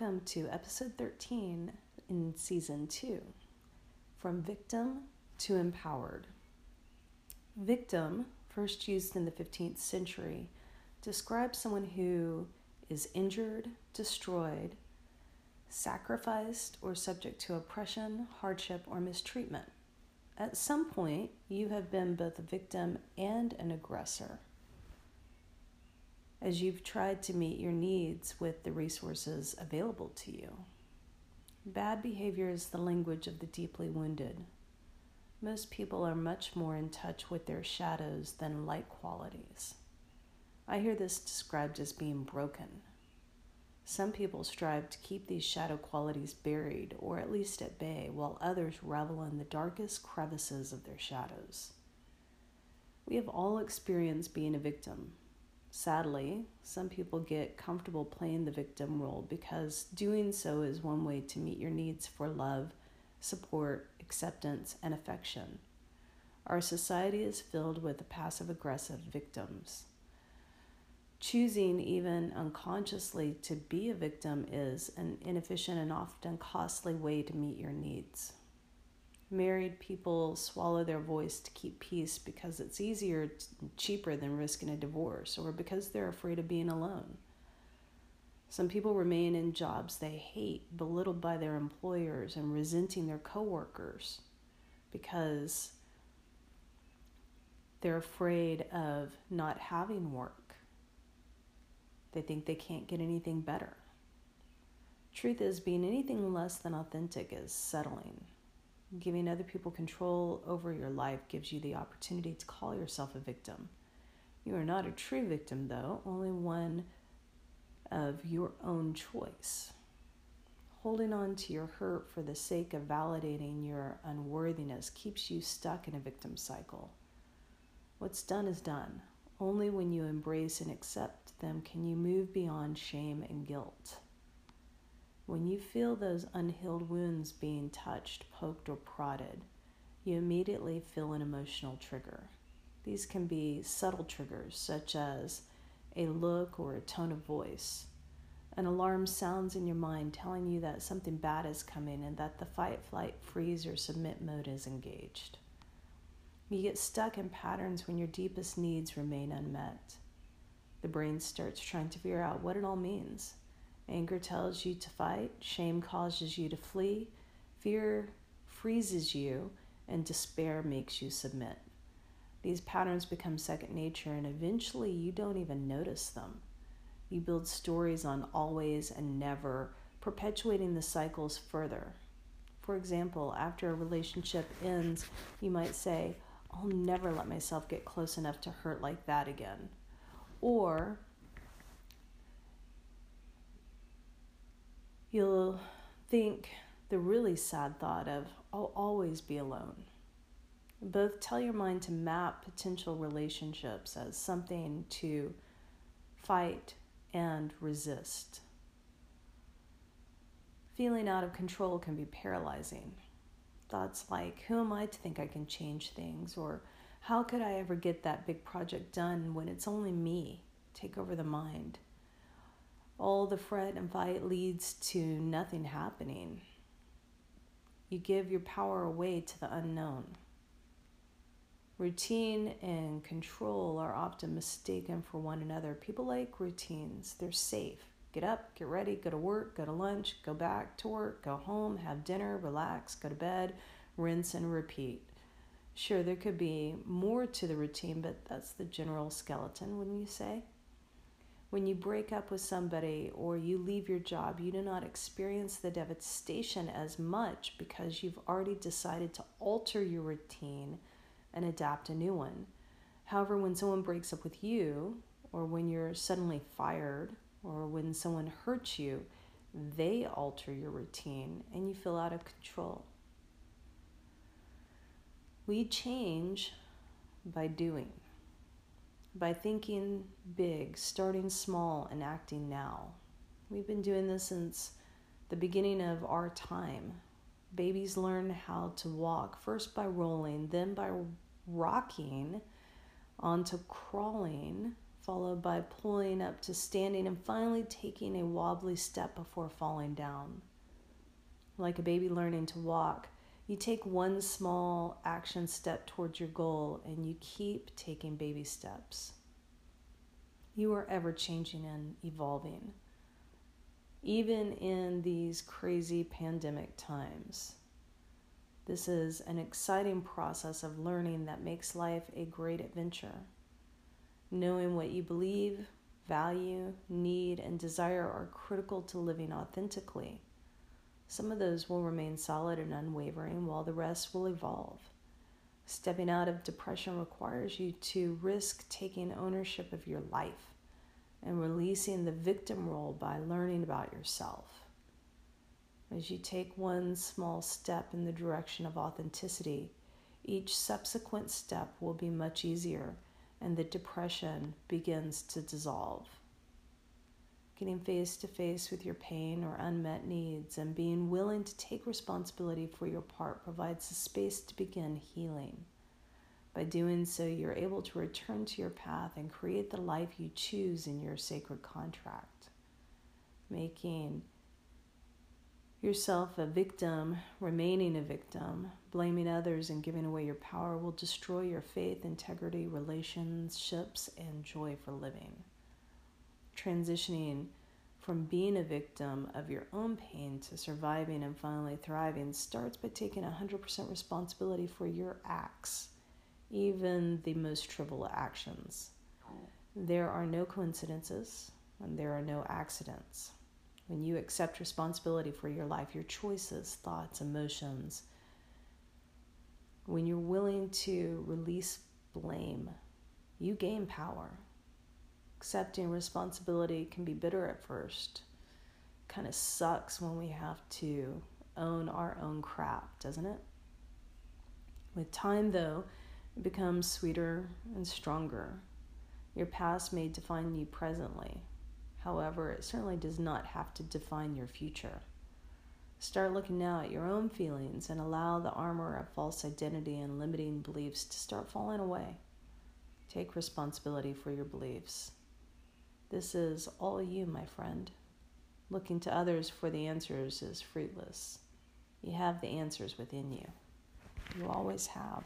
welcome to episode 13 in season 2 From Victim to Empowered. Victim, first used in the 15th century, describes someone who is injured, destroyed, sacrificed, or subject to oppression, hardship, or mistreatment. At some point, you have been both a victim and an aggressor as you've tried to meet your needs with the resources available to you. Bad behavior is the language of the deeply wounded. Most people are much more in touch with their shadows than light qualities. I hear this described as being broken. Some people strive to keep these shadow qualities buried or at least at bay, while others revel in the darkest crevices of their shadows. We have all experienced being a victim, Sadly, some people get comfortable playing the victim role because doing so is one way to meet your needs for love, support, acceptance, and affection. Our society is filled with passive aggressive victims. Choosing, even unconsciously, to be a victim is an inefficient and often costly way to meet your needs. Married people swallow their voice to keep peace because it's easier, cheaper than risking a divorce, or because they're afraid of being alone. Some people remain in jobs they hate, belittled by their employers, and resenting their coworkers because they're afraid of not having work. They think they can't get anything better. Truth is, being anything less than authentic is settling. Giving other people control over your life gives you the opportunity to call yourself a victim. You are not a true victim, though, only one of your own choice. Holding on to your hurt for the sake of validating your unworthiness keeps you stuck in a victim cycle. What's done is done. Only when you embrace and accept them can you move beyond shame and guilt. When you feel those unhealed wounds being touched, poked, or prodded, you immediately feel an emotional trigger. These can be subtle triggers, such as a look or a tone of voice. An alarm sounds in your mind telling you that something bad is coming and that the fight, flight, freeze, or submit mode is engaged. You get stuck in patterns when your deepest needs remain unmet. The brain starts trying to figure out what it all means. Anger tells you to fight, shame causes you to flee, fear freezes you, and despair makes you submit. These patterns become second nature, and eventually you don't even notice them. You build stories on always and never, perpetuating the cycles further. For example, after a relationship ends, you might say, I'll never let myself get close enough to hurt like that again. Or you'll think the really sad thought of, I'll always be alone. Both tell your mind to map potential relationships as something to fight and resist. Feeling out of control can be paralyzing. Thoughts like, Who am I to think I can change things? Or how could I ever get that big project done when it's only me? Take over the mind all the fret and fight leads to nothing happening. You give your power away to the unknown. Routine and control are often mistaken for one another. People like routines, they're safe. Get up, get ready, go to work, go to lunch, go back to work, go home, have dinner, relax, go to bed, rinse and repeat. Sure, there could be more to the routine, but that's the general skeleton, wouldn't you say? When you break up with somebody or you leave your job, you do not experience the devastation as much because you've already decided to alter your routine and adapt a new one. However, when someone breaks up with you, or when you're suddenly fired, or when someone hurts you, they alter your routine and you feel out of control. We change by doing by thinking big, starting small, and acting now. We've been doing this since the beginning of our time. Babies learn how to walk first by rolling, then by rocking, onto crawling, followed by pulling up to standing and finally taking a wobbly step before falling down. Like a baby learning to walk, you take one small action step towards your goal and you keep taking baby steps. You are ever changing and evolving, even in these crazy pandemic times. This is an exciting process of learning that makes life a great adventure. Knowing what you believe, value, need, and desire are critical to living authentically. Some of those will remain solid and unwavering, while the rest will evolve. Stepping out of depression requires you to risk taking ownership of your life and releasing the victim role by learning about yourself. As you take one small step in the direction of authenticity, each subsequent step will be much easier and the depression begins to dissolve. Getting face to face with your pain or unmet needs and being willing to take responsibility for your part provides the space to begin healing. By doing so, you're able to return to your path and create the life you choose in your sacred contract. Making yourself a victim, remaining a victim, blaming others, and giving away your power will destroy your faith, integrity, relationships, and joy for living transitioning from being a victim of your own pain to surviving and finally thriving starts by taking 100% responsibility for your acts, even the most trivial actions. There are no coincidences and there are no accidents. When you accept responsibility for your life, your choices, thoughts, emotions, when you're willing to release blame, you gain power accepting responsibility can be bitter at first. Kind of sucks when we have to own our own crap, doesn't it? With time, though, it becomes sweeter and stronger. Your past may define you presently. However, it certainly does not have to define your future. Start looking now at your own feelings and allow the armor of false identity and limiting beliefs to start falling away. Take responsibility for your beliefs. This is all you, my friend. Looking to others for the answers is fruitless. You have the answers within you. You always have.